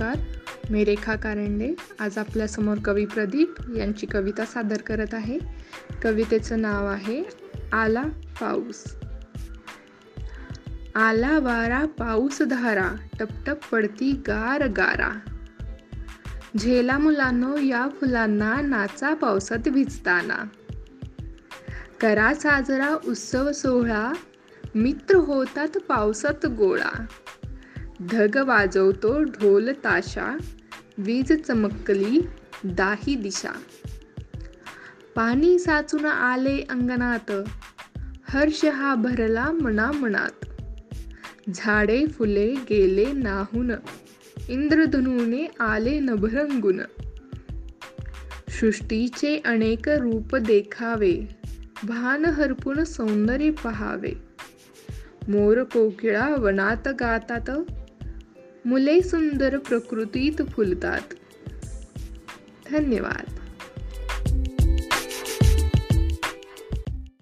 नमस्कार मी रेखा कारंडे. आज आपल्यासमोर कवी प्रदीप यांची कविता सादर करत आहे. कवितेचं नाव आहे आला पाऊस. आला वारा पाऊस धारा टपटप पडती गार गारा. झेला मुलांनो या फुलांना नाचा पावसात भिजताना. करा साजरा उत्सव सोहळा मित्र होतात पावसात गोळा. ढग वाजवतो ढोल ताशा वीज चमकली दाही दिशा. पाणी साचून आले अंगणात हर्ष हा भरला मना मनात झाडे फुले गेले नाहून इंद्रधनुने आले नभरंगुन. सृष्टीचे अनेक रूप देखावे भान हरपून सौंदर्य पहावे. मोर कोकिळा वनात गातात मुले सुंदर प्रकृतीत फुलतात. धन्यवाद.